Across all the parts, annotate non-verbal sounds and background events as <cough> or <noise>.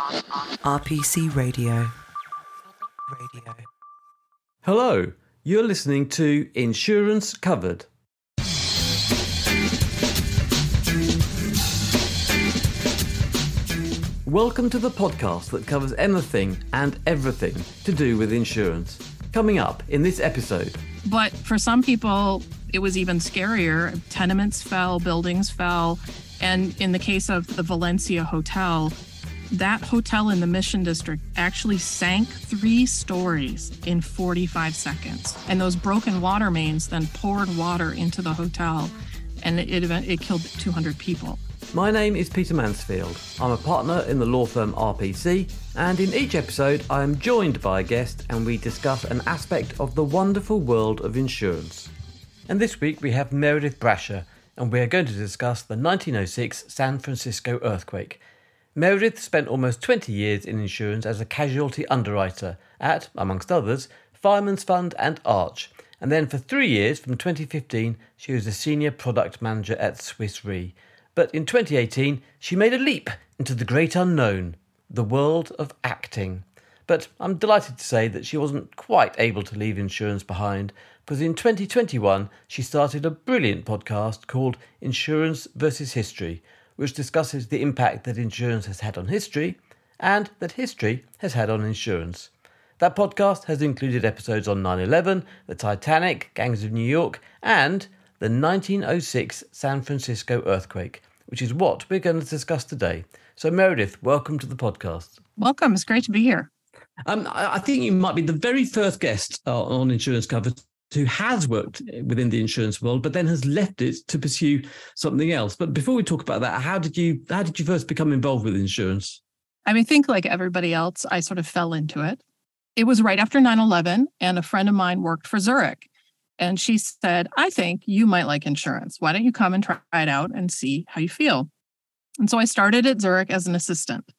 RPC Radio. Radio. Hello, you're listening to Insurance Covered. Welcome to the podcast that covers anything and everything to do with insurance. Coming up in this episode. But for some people, it was even scarier. Tenements fell, buildings fell. And in the case of the Valencia Hotel, that hotel in the Mission District actually sank three stories in 45 seconds. And those broken water mains then poured water into the hotel, and it, it, it killed 200 people. My name is Peter Mansfield. I'm a partner in the law firm RPC, and in each episode, I am joined by a guest and we discuss an aspect of the wonderful world of insurance. And this week we have Meredith Brasher, and we are going to discuss the 1906 San Francisco earthquake Meredith spent almost 20 years in insurance as a casualty underwriter at, amongst others, Fireman's Fund and Arch, and then for three years from 2015 she was a senior product manager at Swiss Re. But in 2018 she made a leap into the great unknown, the world of acting. But I'm delighted to say that she wasn't quite able to leave insurance behind because in 2021 she started a brilliant podcast called Insurance versus History which discusses the impact that insurance has had on history and that history has had on insurance. That podcast has included episodes on 9 11, the Titanic, Gangs of New York, and the 1906 San Francisco earthquake, which is what we're going to discuss today. So, Meredith, welcome to the podcast. Welcome. It's great to be here. Um, I think you might be the very first guest uh, on Insurance Cover who has worked within the insurance world, but then has left it to pursue something else. But before we talk about that, how did you how did you first become involved with insurance? I mean, think like everybody else, I sort of fell into it. It was right after 9-11, and a friend of mine worked for Zurich. And she said, I think you might like insurance. Why don't you come and try it out and see how you feel? And so I started at Zurich as an assistant.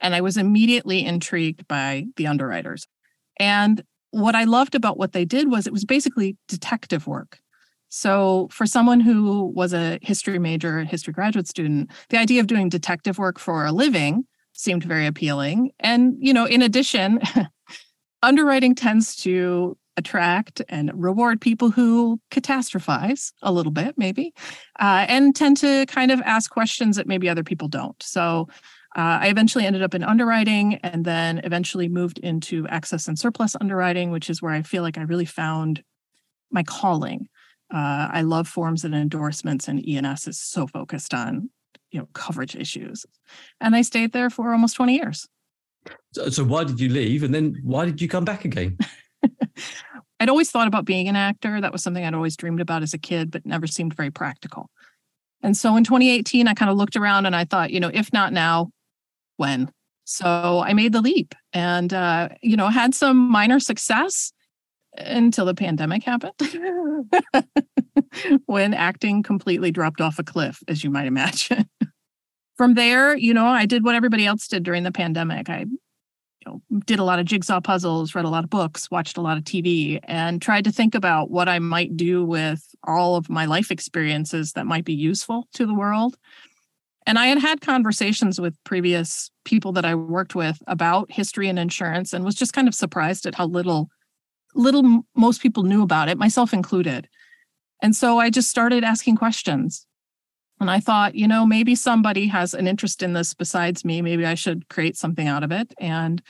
And I was immediately intrigued by the underwriters. And what I loved about what they did was it was basically detective work. So, for someone who was a history major, a history graduate student, the idea of doing detective work for a living seemed very appealing. And, you know, in addition, <laughs> underwriting tends to attract and reward people who catastrophize a little bit, maybe, uh, and tend to kind of ask questions that maybe other people don't. So, uh, I eventually ended up in underwriting and then eventually moved into excess and surplus underwriting, which is where I feel like I really found my calling. Uh, I love forms and endorsements, and E&S is so focused on you know coverage issues. And I stayed there for almost 20 years. So, so why did you leave? And then why did you come back again? <laughs> I'd always thought about being an actor. That was something I'd always dreamed about as a kid, but never seemed very practical. And so in 2018, I kind of looked around and I thought, you know, if not now, when. So I made the leap and, uh, you know, had some minor success until the pandemic happened <laughs> when acting completely dropped off a cliff, as you might imagine. From there, you know, I did what everybody else did during the pandemic. I you know, did a lot of jigsaw puzzles, read a lot of books, watched a lot of TV, and tried to think about what I might do with all of my life experiences that might be useful to the world. And I had had conversations with previous people that I worked with about history and insurance and was just kind of surprised at how little little most people knew about it, myself included. And so I just started asking questions. And I thought, you know, maybe somebody has an interest in this besides me. Maybe I should create something out of it. And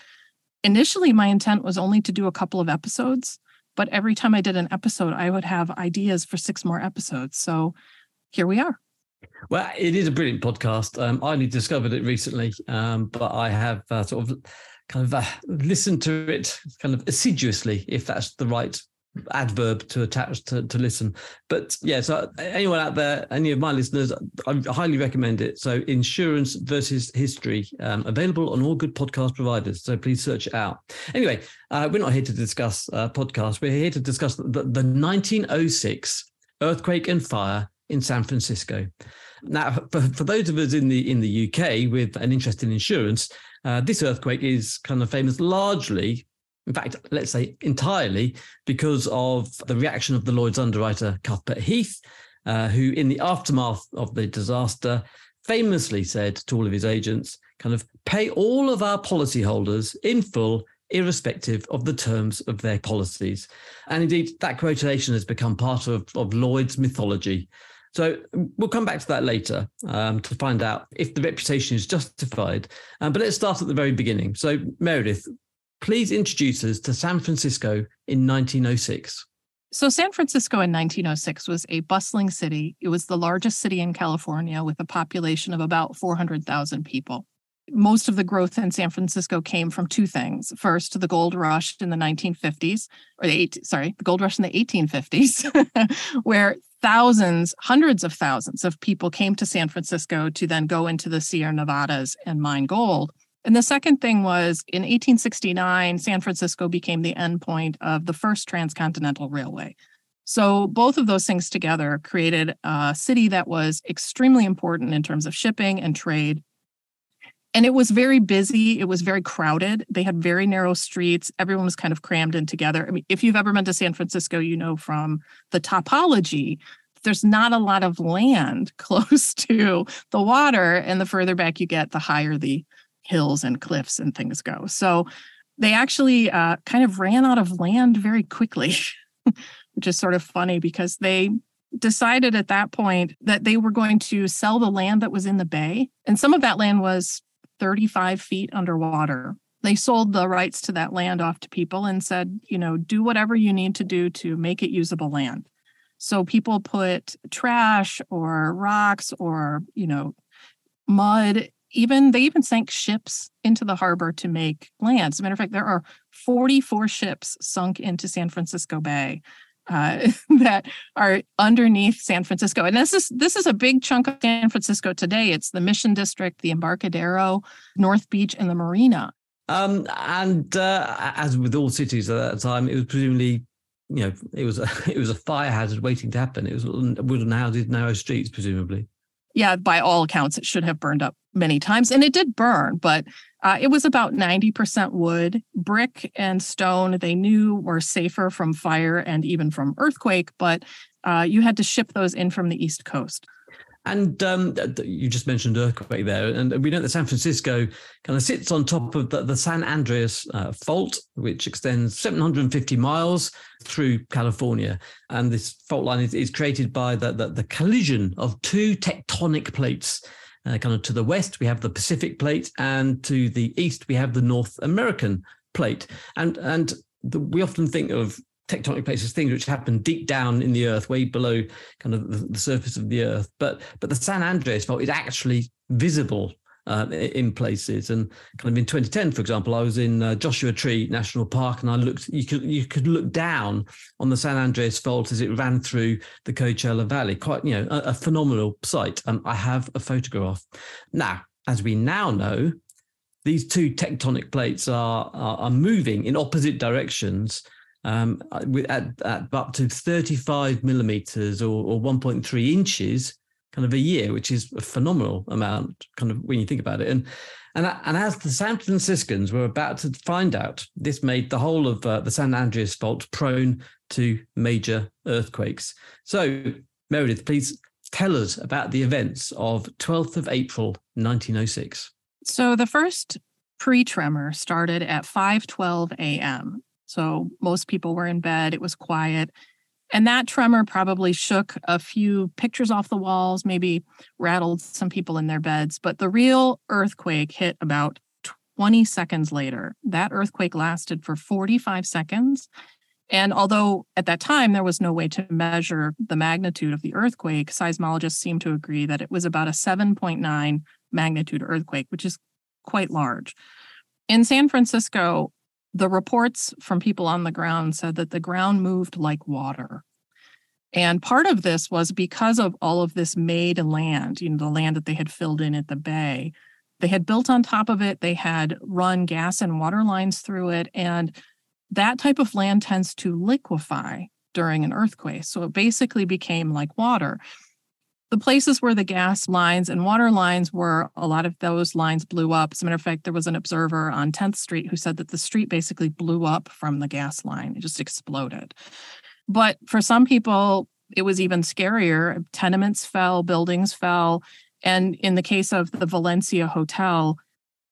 initially, my intent was only to do a couple of episodes. But every time I did an episode, I would have ideas for six more episodes. So here we are. Well, it is a brilliant podcast. Um, I only discovered it recently, um, but I have uh, sort of kind of uh, listened to it kind of assiduously, if that's the right adverb to attach to, to listen. But yeah, so anyone out there, any of my listeners, I highly recommend it. So Insurance versus History, um, available on all good podcast providers. So please search it out. Anyway, uh, we're not here to discuss uh, podcasts. We're here to discuss the, the 1906 earthquake and fire in San Francisco. Now, for, for those of us in the in the UK with an interest in insurance, uh, this earthquake is kind of famous largely, in fact, let's say entirely, because of the reaction of the Lloyd's underwriter Cuthbert Heath, uh, who, in the aftermath of the disaster, famously said to all of his agents, kind of pay all of our policyholders in full irrespective of the terms of their policies. And indeed, that quotation has become part of, of Lloyd's mythology. So we'll come back to that later um, to find out if the reputation is justified. Um, but let's start at the very beginning. So, Meredith, please introduce us to San Francisco in 1906. So, San Francisco in 1906 was a bustling city. It was the largest city in California with a population of about 400,000 people most of the growth in San Francisco came from two things. First, the gold rush in the 1950s, or the eight, sorry, the gold rush in the 1850s, <laughs> where thousands, hundreds of thousands of people came to San Francisco to then go into the Sierra Nevadas and mine gold. And the second thing was in 1869, San Francisco became the endpoint of the first transcontinental railway. So both of those things together created a city that was extremely important in terms of shipping and trade and it was very busy. It was very crowded. They had very narrow streets. Everyone was kind of crammed in together. I mean, if you've ever been to San Francisco, you know from the topology, there's not a lot of land <laughs> close to the water. And the further back you get, the higher the hills and cliffs and things go. So they actually uh, kind of ran out of land very quickly, <laughs> which is sort of funny because they decided at that point that they were going to sell the land that was in the bay. And some of that land was 35 feet underwater. They sold the rights to that land off to people and said, you know, do whatever you need to do to make it usable land. So people put trash or rocks or, you know, mud, even they even sank ships into the harbor to make land. As a matter of fact, there are 44 ships sunk into San Francisco Bay uh, <laughs> that are underneath San Francisco. And this is this is a big chunk of San Francisco today. It's the Mission District, the Embarcadero, North Beach, and the Marina. Um, and uh, as with all cities at that time, it was presumably, you know, it was a, <laughs> it was a fire hazard waiting to happen. It was wooden houses, narrow streets, presumably. Yeah, by all accounts, it should have burned up many times, and it did burn. But uh, it was about 90% wood. Brick and stone, they knew were safer from fire and even from earthquake, but uh, you had to ship those in from the East Coast. And um, you just mentioned earthquake there, and we know that San Francisco kind of sits on top of the, the San Andreas uh, Fault, which extends 750 miles through California. And this fault line is, is created by the, the, the collision of two tectonic plates uh, kind of to the west, we have the Pacific plate, and to the east, we have the North American plate. And and the, we often think of tectonic plates as things which happen deep down in the earth, way below kind of the, the surface of the earth. But but the San Andreas fault is actually visible uh, in places. And kind of in 2010, for example, I was in uh, Joshua Tree National Park, and I looked. You could you could look down on the San Andreas Fault as it ran through the Coachella Valley. Quite you know a, a phenomenal sight. And I have a photograph. Now, as we now know, these two tectonic plates are are, are moving in opposite directions. Um, at, at up to 35 millimeters or, or 1.3 inches kind of a year, which is a phenomenal amount, kind of when you think about it. And and and as the San Franciscans were about to find out, this made the whole of uh, the San Andreas Fault prone to major earthquakes. So, Meredith, please tell us about the events of 12th of April 1906. So the first pre-tremor started at 5:12 a.m. So most people were in bed, it was quiet. And that tremor probably shook a few pictures off the walls, maybe rattled some people in their beds. But the real earthquake hit about 20 seconds later. That earthquake lasted for 45 seconds. And although at that time there was no way to measure the magnitude of the earthquake, seismologists seem to agree that it was about a 7.9 magnitude earthquake, which is quite large. In San Francisco, the reports from people on the ground said that the ground moved like water. And part of this was because of all of this made land, you know, the land that they had filled in at the bay. They had built on top of it, they had run gas and water lines through it. And that type of land tends to liquefy during an earthquake. So it basically became like water the places where the gas lines and water lines were, a lot of those lines blew up. As a matter of fact, there was an observer on 10th Street who said that the street basically blew up from the gas line. It just exploded. But for some people, it was even scarier. Tenements fell, buildings fell. And in the case of the Valencia Hotel,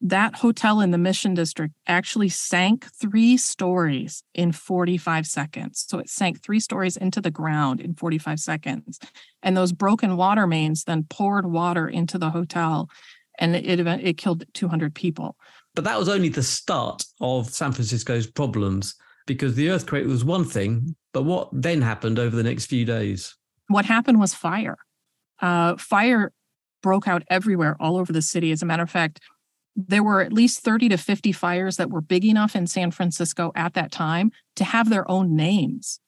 that hotel in the Mission District actually sank three stories in 45 seconds. So it sank three stories into the ground in 45 seconds. And those broken water mains then poured water into the hotel and it, it, it killed 200 people. But that was only the start of San Francisco's problems because the earthquake was one thing, but what then happened over the next few days? What happened was fire. Uh, fire broke out everywhere, all over the city. As a matter of fact, there were at least 30 to 50 fires that were big enough in San Francisco at that time to have their own names.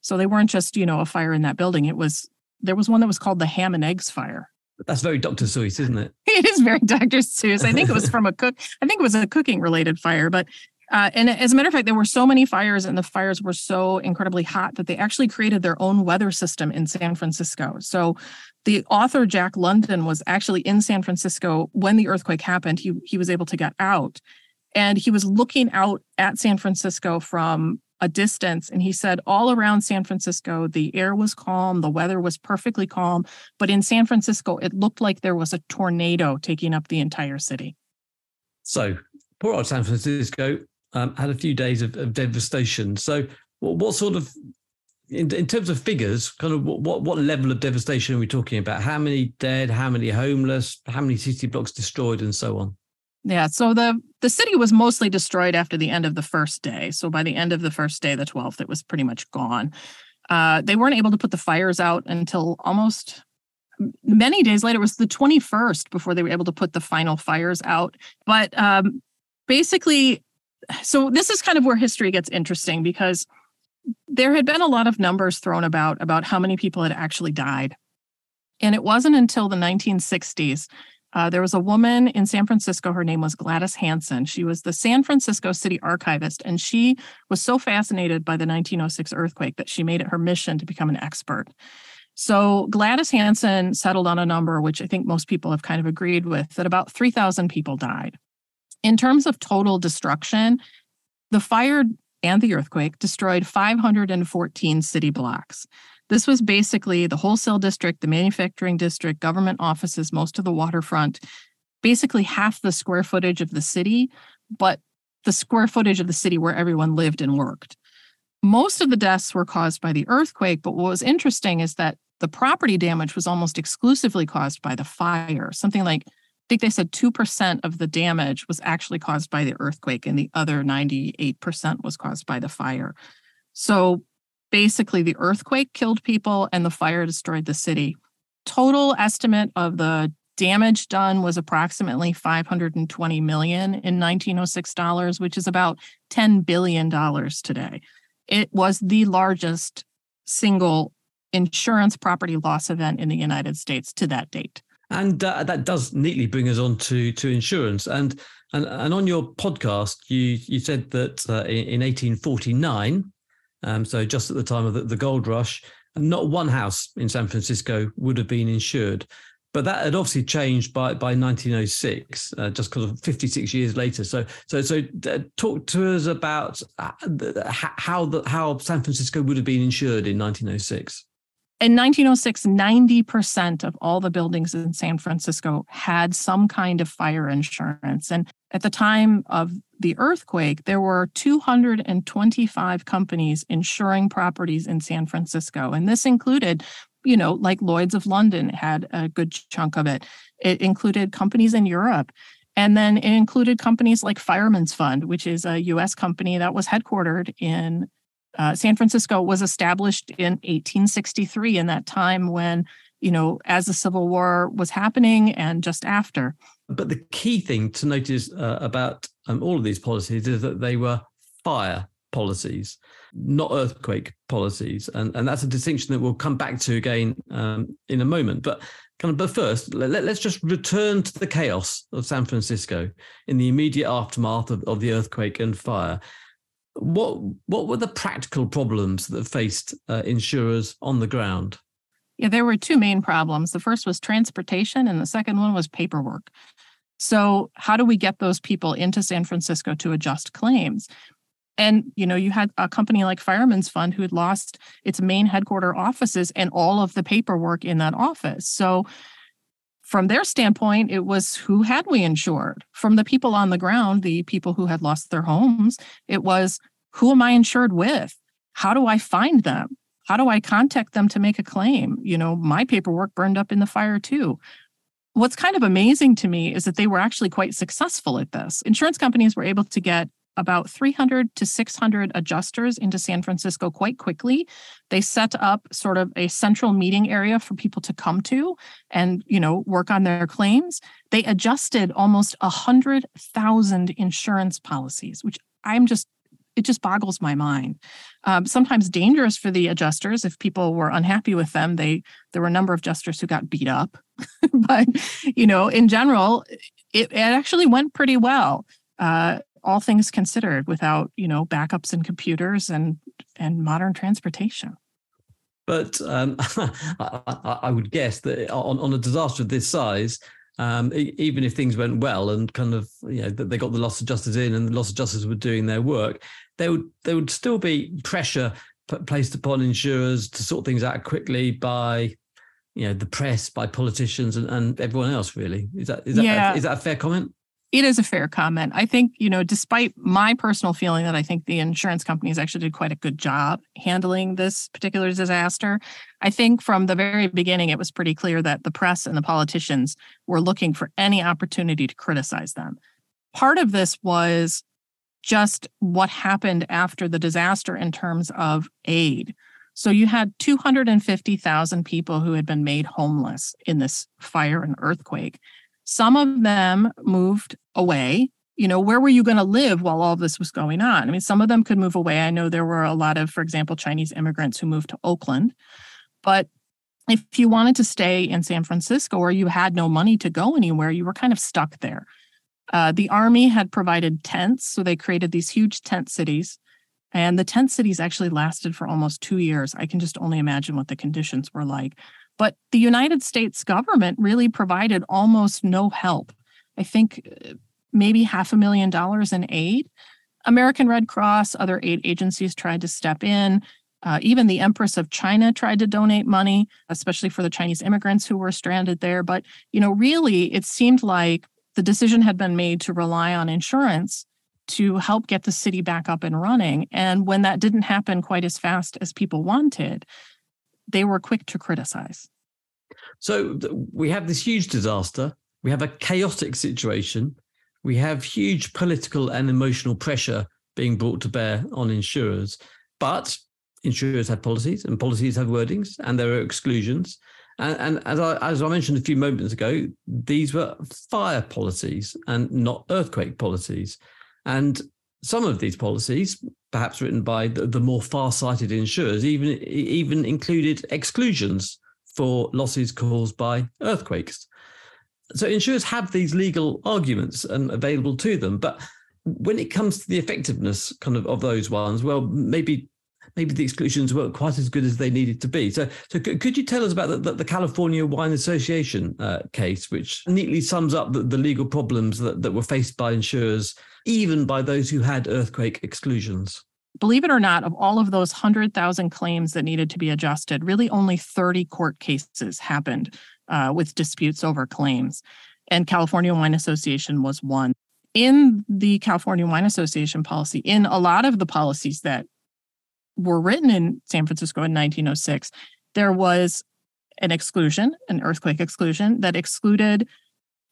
So they weren't just, you know, a fire in that building. It was there was one that was called the ham and eggs fire. That's very Dr. Seuss, isn't it? <laughs> it is very Dr. Seuss. I think it was <laughs> from a cook. I think it was a cooking related fire, but uh, and as a matter of fact, there were so many fires, and the fires were so incredibly hot that they actually created their own weather system in San Francisco. So, the author Jack London was actually in San Francisco when the earthquake happened. He he was able to get out, and he was looking out at San Francisco from a distance, and he said all around San Francisco the air was calm, the weather was perfectly calm, but in San Francisco it looked like there was a tornado taking up the entire city. So, poor old San Francisco um, had a few days of, of devastation. So, what, what, sort of, in, in terms of figures, kind of what, what, level of devastation are we talking about? How many dead? How many homeless? How many city blocks destroyed, and so on? Yeah, so the the city was mostly destroyed after the end of the first day. So by the end of the first day, the twelfth, it was pretty much gone. Uh, they weren't able to put the fires out until almost many days later. It was the 21st before they were able to put the final fires out. But um, basically, so this is kind of where history gets interesting because there had been a lot of numbers thrown about about how many people had actually died. And it wasn't until the 1960s. Uh, there was a woman in San Francisco. Her name was Gladys Hansen. She was the San Francisco city archivist, and she was so fascinated by the 1906 earthquake that she made it her mission to become an expert. So Gladys Hansen settled on a number, which I think most people have kind of agreed with, that about 3,000 people died. In terms of total destruction, the fire and the earthquake destroyed 514 city blocks. This was basically the wholesale district, the manufacturing district, government offices, most of the waterfront, basically half the square footage of the city, but the square footage of the city where everyone lived and worked. Most of the deaths were caused by the earthquake, but what was interesting is that the property damage was almost exclusively caused by the fire. Something like think they said 2% of the damage was actually caused by the earthquake and the other 98% was caused by the fire. So basically, the earthquake killed people and the fire destroyed the city. Total estimate of the damage done was approximately 520 million in 1906 dollars, which is about 10 billion dollars today. It was the largest single insurance property loss event in the United States to that date. And uh, that does neatly bring us on to to insurance. And and and on your podcast, you you said that uh, in, in 1849, um, so just at the time of the, the gold rush, not one house in San Francisco would have been insured. But that had obviously changed by by 1906, uh, just because of 56 years later. So so so uh, talk to us about uh, how the how San Francisco would have been insured in 1906 in 1906, 90% of all the buildings in San Francisco had some kind of fire insurance. And at the time of the earthquake, there were 225 companies insuring properties in San Francisco. And this included, you know, like Lloyd's of London had a good chunk of it. It included companies in Europe. And then it included companies like Fireman's Fund, which is a US company that was headquartered in uh, San Francisco was established in 1863, in that time when, you know, as the Civil War was happening and just after. But the key thing to notice uh, about um, all of these policies is that they were fire policies, not earthquake policies, and and that's a distinction that we'll come back to again um, in a moment. But kind of, but first, let, us just return to the chaos of San Francisco in the immediate aftermath of, of the earthquake and fire what what were the practical problems that faced uh, insurers on the ground? Yeah, there were two main problems. The first was transportation, and the second one was paperwork. So, how do we get those people into San Francisco to adjust claims? And you know, you had a company like Fireman's Fund who had lost its main headquarter offices and all of the paperwork in that office. So, from their standpoint, it was who had we insured? From the people on the ground, the people who had lost their homes, it was who am I insured with? How do I find them? How do I contact them to make a claim? You know, my paperwork burned up in the fire too. What's kind of amazing to me is that they were actually quite successful at this. Insurance companies were able to get about 300 to 600 adjusters into San Francisco quite quickly. They set up sort of a central meeting area for people to come to and, you know, work on their claims. They adjusted almost 100,000 insurance policies, which I'm just it just boggles my mind. Um, sometimes dangerous for the adjusters if people were unhappy with them. They there were a number of adjusters who got beat up, <laughs> but you know, in general, it, it actually went pretty well. Uh, all things considered, without you know backups and computers and and modern transportation. But um, <laughs> I, I, would guess that on, on a disaster of this size, um, even if things went well and kind of you know they got the loss adjusters in and the loss adjusters were doing their work, there would there would still be pressure placed upon insurers to sort things out quickly by you know the press, by politicians, and, and everyone else. Really, is that is that yeah. is that a fair comment? It is a fair comment. I think, you know, despite my personal feeling that I think the insurance companies actually did quite a good job handling this particular disaster, I think from the very beginning, it was pretty clear that the press and the politicians were looking for any opportunity to criticize them. Part of this was just what happened after the disaster in terms of aid. So you had 250,000 people who had been made homeless in this fire and earthquake. Some of them moved away. You know, where were you going to live while all this was going on? I mean, some of them could move away. I know there were a lot of, for example, Chinese immigrants who moved to Oakland. But if you wanted to stay in San Francisco or you had no money to go anywhere, you were kind of stuck there. Uh, the army had provided tents, so they created these huge tent cities. And the tent cities actually lasted for almost two years. I can just only imagine what the conditions were like. But the United States government really provided almost no help. I think uh, maybe half a million dollars in aid. American Red Cross, other aid agencies tried to step in. Uh, even the Empress of China tried to donate money, especially for the Chinese immigrants who were stranded there. But, you know, really, it seemed like the decision had been made to rely on insurance to help get the city back up and running. And when that didn't happen quite as fast as people wanted, they were quick to criticize. So we have this huge disaster. We have a chaotic situation. We have huge political and emotional pressure being brought to bear on insurers. But insurers have policies, and policies have wordings, and there are exclusions. And, and as I as I mentioned a few moments ago, these were fire policies and not earthquake policies. And some of these policies, perhaps written by the, the more far-sighted insurers, even even included exclusions for losses caused by earthquakes. So insurers have these legal arguments and available to them, but when it comes to the effectiveness kind of of those ones, well, maybe maybe the exclusions weren't quite as good as they needed to be. So, so could you tell us about the, the, the California Wine Association uh, case, which neatly sums up the, the legal problems that, that were faced by insurers even by those who had earthquake exclusions. Believe it or not, of all of those 100,000 claims that needed to be adjusted, really only 30 court cases happened uh, with disputes over claims. And California Wine Association was one. In the California Wine Association policy, in a lot of the policies that were written in San Francisco in 1906, there was an exclusion, an earthquake exclusion that excluded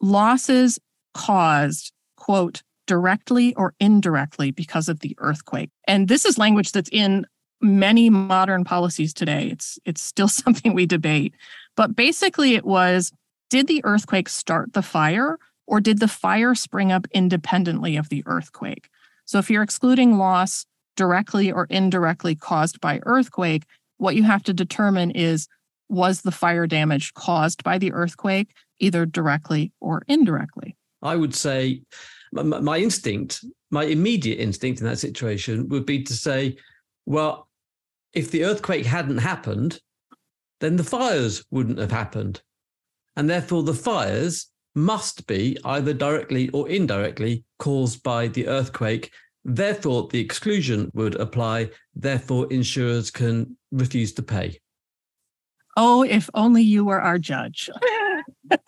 losses caused, quote, directly or indirectly because of the earthquake. And this is language that's in many modern policies today. It's it's still <laughs> something we debate. But basically it was did the earthquake start the fire or did the fire spring up independently of the earthquake? So if you're excluding loss directly or indirectly caused by earthquake, what you have to determine is was the fire damage caused by the earthquake either directly or indirectly? I would say my, instinct, my immediate instinct in that situation would be to say, well, if the earthquake hadn't happened, then the fires wouldn't have happened. And therefore, the fires must be either directly or indirectly caused by the earthquake. Therefore, the exclusion would apply. Therefore, insurers can refuse to pay. Oh, if only you were our judge. <laughs>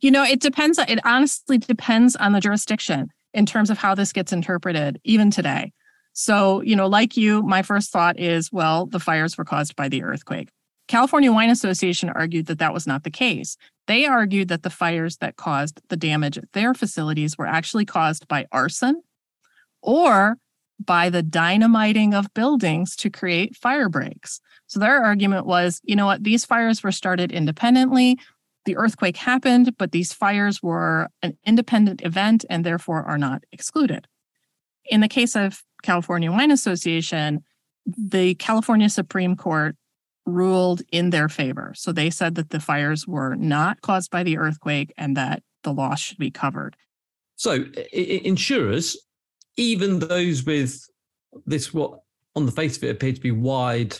You know, it depends. It honestly depends on the jurisdiction in terms of how this gets interpreted, even today. So, you know, like you, my first thought is, well, the fires were caused by the earthquake. California Wine Association argued that that was not the case. They argued that the fires that caused the damage at their facilities were actually caused by arson or by the dynamiting of buildings to create fire breaks. So their argument was, you know what, these fires were started independently. The earthquake happened, but these fires were an independent event and therefore are not excluded. In the case of California Wine Association, the California Supreme Court ruled in their favor. So they said that the fires were not caused by the earthquake and that the loss should be covered. So I- insurers, even those with this, what on the face of it appeared to be wide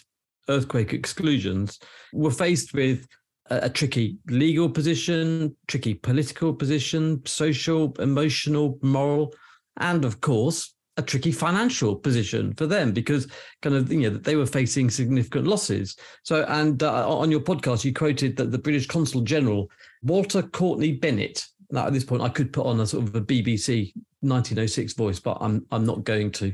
earthquake exclusions, were faced with a, a tricky legal position, tricky political position, social, emotional, moral, and of course, a tricky financial position for them because kind of you know they were facing significant losses. So and uh, on your podcast you quoted that the British Consul General Walter Courtney Bennett. Now at this point I could put on a sort of a BBC 1906 voice, but I'm I'm not going to.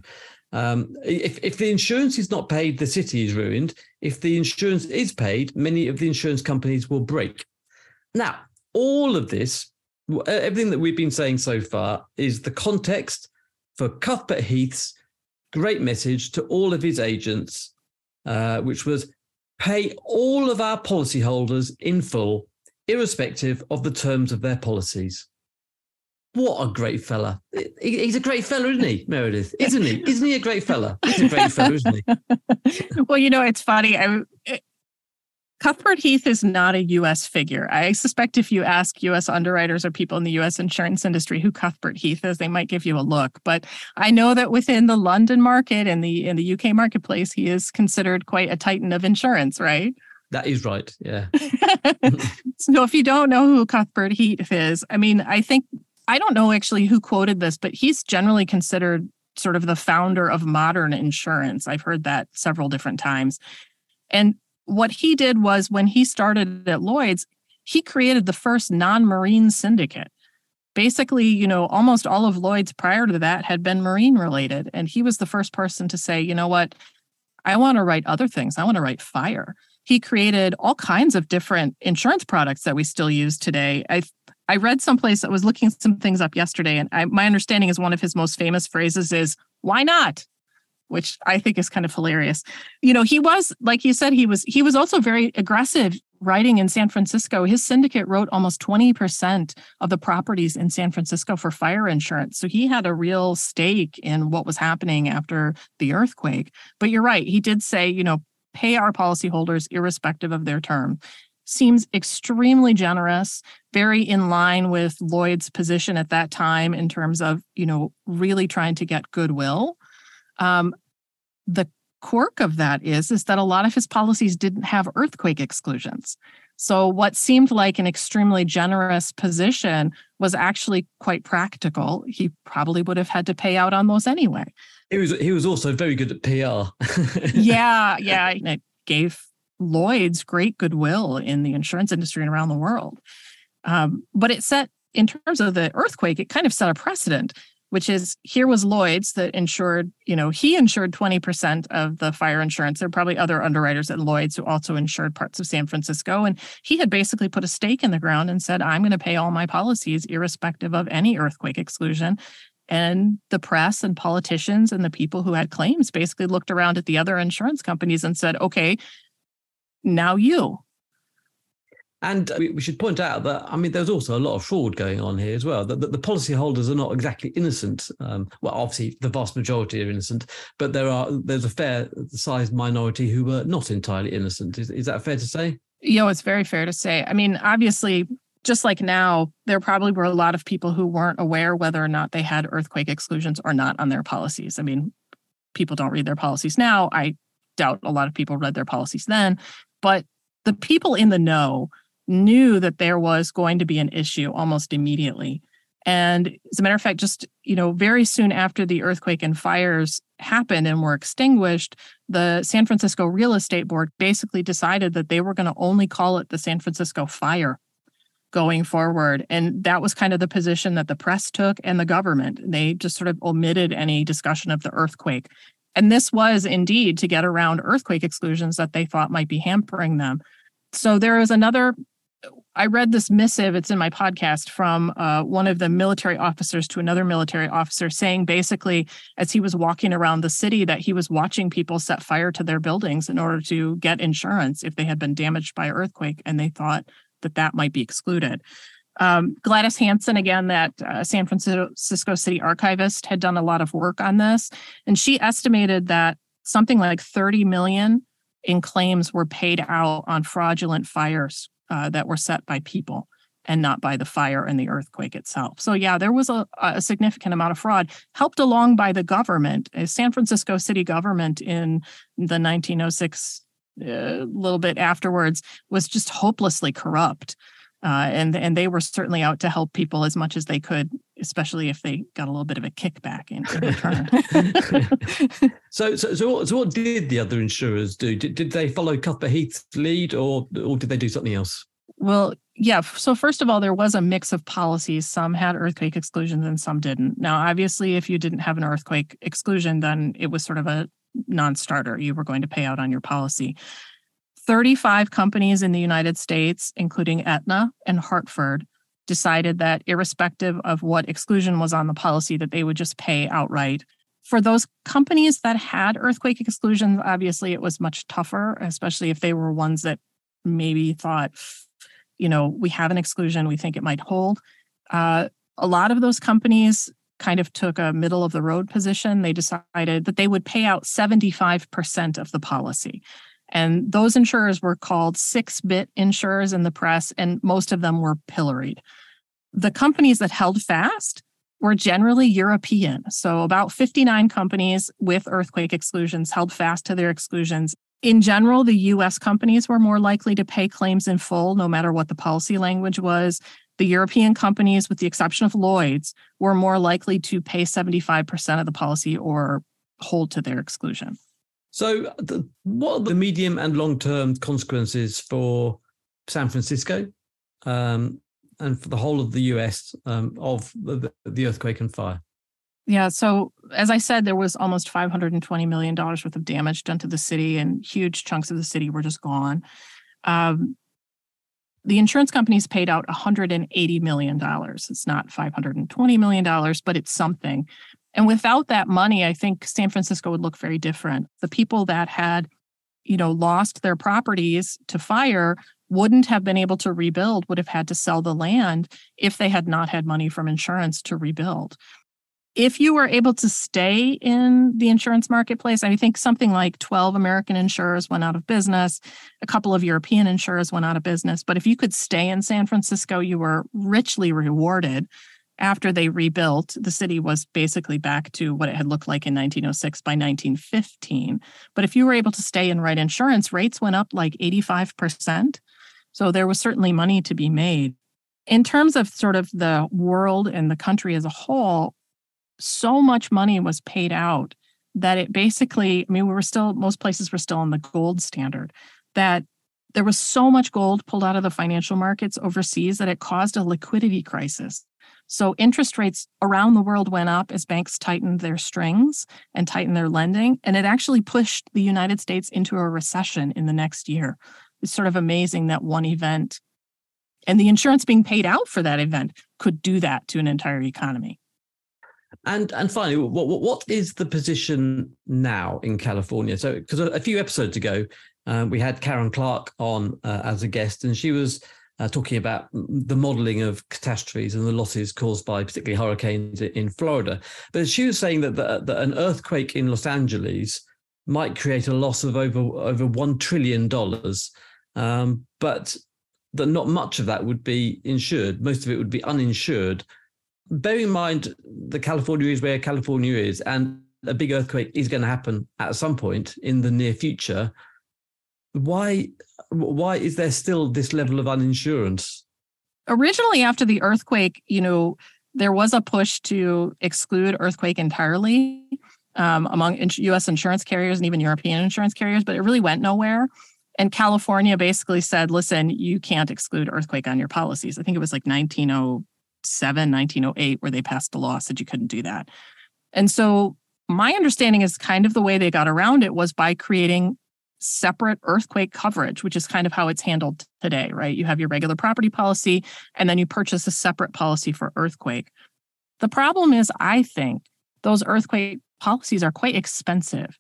Um, if if the insurance is not paid, the city is ruined. If the insurance is paid, many of the insurance companies will break. Now all of this, everything that we've been saying so far, is the context for Cuthbert Heath's great message to all of his agents, uh, which was pay all of our policyholders in full, irrespective of the terms of their policies. What a great fella. He's a great fella, isn't he, Meredith? Isn't he? Isn't he a great fella? He's a great fella, isn't he? <laughs> well, you know, it's funny. I, Cuthbert Heath is not a US figure. I suspect if you ask US underwriters or people in the US insurance industry who Cuthbert Heath is, they might give you a look. But I know that within the London market and the in the UK marketplace, he is considered quite a titan of insurance, right? That is right. Yeah. <laughs> <laughs> so if you don't know who Cuthbert Heath is, I mean, I think I don't know actually who quoted this, but he's generally considered sort of the founder of modern insurance. I've heard that several different times. And what he did was when he started at Lloyd's, he created the first non-marine syndicate. Basically, you know, almost all of Lloyd's prior to that had been marine related. And he was the first person to say, you know what, I want to write other things. I want to write fire. He created all kinds of different insurance products that we still use today. I I read someplace that was looking some things up yesterday, and I, my understanding is one of his most famous phrases is "Why not?" Which I think is kind of hilarious. You know, he was like you said, he was he was also very aggressive writing in San Francisco. His syndicate wrote almost 20% of the properties in San Francisco for fire insurance. So he had a real stake in what was happening after the earthquake. But you're right, he did say, you know, pay our policyholders irrespective of their term. Seems extremely generous, very in line with Lloyd's position at that time in terms of, you know, really trying to get goodwill um, the quirk of that is is that a lot of his policies didn't have earthquake exclusions. So what seemed like an extremely generous position was actually quite practical. He probably would have had to pay out on those anyway. He was he was also very good at PR. <laughs> yeah, yeah, it gave Lloyd's great goodwill in the insurance industry and around the world. Um, but it set in terms of the earthquake, it kind of set a precedent which is here was Lloyd's that insured, you know, he insured 20% of the fire insurance. There are probably other underwriters at Lloyd's who also insured parts of San Francisco. And he had basically put a stake in the ground and said, I'm going to pay all my policies irrespective of any earthquake exclusion. And the press and politicians and the people who had claims basically looked around at the other insurance companies and said, okay, now you. And we should point out that, I mean, there's also a lot of fraud going on here as well. That the, the policyholders are not exactly innocent. Um, well, obviously, the vast majority are innocent, but there are there's a fair sized minority who were not entirely innocent. Is, is that fair to say? Know, it's very fair to say. I mean, obviously, just like now, there probably were a lot of people who weren't aware whether or not they had earthquake exclusions or not on their policies. I mean, people don't read their policies now. I doubt a lot of people read their policies then, but the people in the know knew that there was going to be an issue almost immediately. And as a matter of fact, just you know, very soon after the earthquake and fires happened and were extinguished, the San Francisco Real Estate Board basically decided that they were going to only call it the San Francisco Fire going forward. And that was kind of the position that the press took and the government. They just sort of omitted any discussion of the earthquake. And this was indeed to get around earthquake exclusions that they thought might be hampering them. So there is another I read this missive, it's in my podcast, from uh, one of the military officers to another military officer saying basically, as he was walking around the city, that he was watching people set fire to their buildings in order to get insurance if they had been damaged by earthquake, and they thought that that might be excluded. Um, Gladys Hansen, again, that uh, San Francisco City archivist, had done a lot of work on this, and she estimated that something like 30 million in claims were paid out on fraudulent fires uh, that were set by people and not by the fire and the earthquake itself. So, yeah, there was a, a significant amount of fraud helped along by the government. San Francisco city government in the 1906, a uh, little bit afterwards, was just hopelessly corrupt. Uh, and and they were certainly out to help people as much as they could, especially if they got a little bit of a kickback in, return. <laughs> so, so, so what, so, what, did the other insurers do? Did, did they follow Cuthbert Heath's lead, or or did they do something else? Well, yeah. So first of all, there was a mix of policies. Some had earthquake exclusions and some didn't. Now, obviously, if you didn't have an earthquake exclusion, then it was sort of a non-starter. You were going to pay out on your policy. 35 companies in the United States, including Aetna and Hartford, decided that irrespective of what exclusion was on the policy, that they would just pay outright. For those companies that had earthquake exclusions, obviously it was much tougher, especially if they were ones that maybe thought, you know, we have an exclusion, we think it might hold. Uh, a lot of those companies kind of took a middle of the road position. They decided that they would pay out 75% of the policy. And those insurers were called six bit insurers in the press, and most of them were pilloried. The companies that held fast were generally European. So, about 59 companies with earthquake exclusions held fast to their exclusions. In general, the US companies were more likely to pay claims in full, no matter what the policy language was. The European companies, with the exception of Lloyd's, were more likely to pay 75% of the policy or hold to their exclusion. So, the, what are the medium and long term consequences for San Francisco um, and for the whole of the US um, of the, the, earthquake and fire? Yeah. So, as I said, there was almost $520 million worth of damage done to the city, and huge chunks of the city were just gone. Um, the insurance companies paid out $180 million. It's not $520 million, but it's something. And without that money, I think San Francisco would look very different. The people that had, you know, lost their properties to fire wouldn't have been able to rebuild, would have had to sell the land if they had not had money from insurance to rebuild. If you were able to stay in the insurance marketplace, I think something like 12 American insurers went out of business, a couple of European insurers went out of business. But if you could stay in San Francisco, you were richly rewarded after they rebuilt, the city was basically back to what it had looked like in 1906 by 1915. But if you were able to stay and write insurance, rates went up like 85%. So there was certainly money to be made. In terms of sort of the world and the country as a whole, so much money was paid out that it basically, I mean, we were still, most places were still on the gold standard, that there was so much gold pulled out of the financial markets overseas that it caused a liquidity crisis. So interest rates around the world went up as banks tightened their strings and tightened their lending. And it actually pushed the United States into a recession in the next year. It's sort of amazing that one event and the insurance being paid out for that event could do that to an entire economy. And and finally, what what is the position now in California? So, because a few episodes ago, uh, we had Karen Clark on uh, as a guest, and she was uh, talking about the modeling of catastrophes and the losses caused by particularly hurricanes in Florida. But she was saying that, the, that an earthquake in Los Angeles might create a loss of over over one trillion dollars, um, but that not much of that would be insured. Most of it would be uninsured. Bear in mind, the California is where California is, and a big earthquake is going to happen at some point in the near future. Why why is there still this level of uninsurance? Originally, after the earthquake, you know, there was a push to exclude earthquake entirely um, among U.S. insurance carriers and even European insurance carriers, but it really went nowhere. And California basically said, listen, you can't exclude earthquake on your policies. I think it was like 1907, 1908, where they passed a law said you couldn't do that. And so my understanding is kind of the way they got around it was by creating separate earthquake coverage, which is kind of how it's handled today, right? You have your regular property policy, and then you purchase a separate policy for earthquake. The problem is, I think those earthquake policies are quite expensive.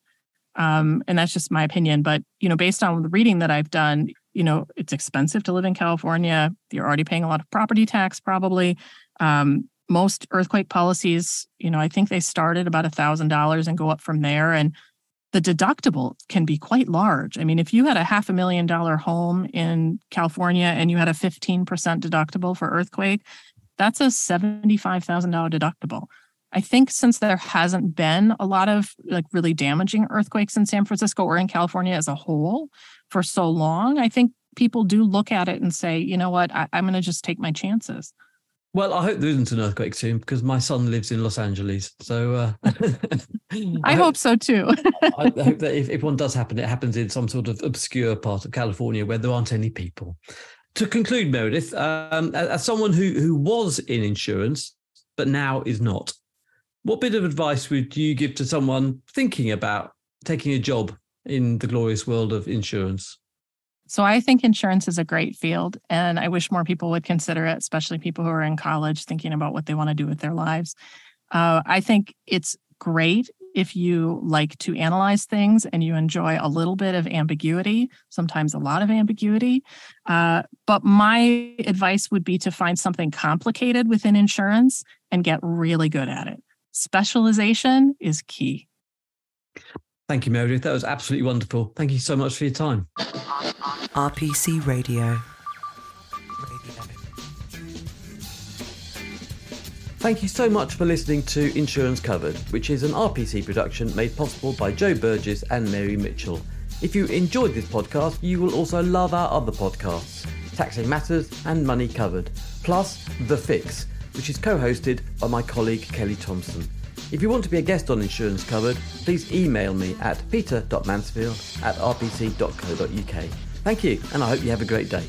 Um, and that's just my opinion. But, you know, based on the reading that I've done, you know, it's expensive to live in California. You're already paying a lot of property tax, probably. Um, most earthquake policies, you know, I think they start at about a thousand dollars and go up from there. And the deductible can be quite large. I mean, if you had a half a million dollar home in California and you had a 15% deductible for earthquake, that's a $75,000 deductible. I think since there hasn't been a lot of like really damaging earthquakes in San Francisco or in California as a whole for so long, I think people do look at it and say, you know what, I, am going to just take my chances. Well, I hope there isn't an earthquake soon because my son lives in Los Angeles. So uh, <laughs> I, I, hope, so too. I hope that if, if one does happen, it happens in some sort of obscure part of California where there aren't any people. To conclude, Meredith, um, as someone who, who was in insurance but now is not, what bit of advice would you give to someone thinking about taking a job in the glorious world of insurance? So I think insurance is a great field, and I wish more people would consider it, especially people who are in college thinking about what they want to do with their lives. Uh, I think it's great if you like to analyze things and you enjoy a little bit of ambiguity, sometimes a lot of ambiguity. Uh, but my advice would be to find something complicated within insurance and get really good at it. Specialization is key. Thank you, Meredith. That was absolutely wonderful. Thank you so much for your time. RPC Radio. Thank you so much for listening to Insurance Covered, which is an RPC production made possible by Joe Burgess and Mary Mitchell. If you enjoyed this podcast, you will also love our other podcasts, Taxing Matters and Money Covered, plus The Fix, which is co hosted by my colleague Kelly Thompson. If you want to be a guest on Insurance Covered, please email me at peter.mansfield at rpc.co.uk. Thank you, and I hope you have a great day.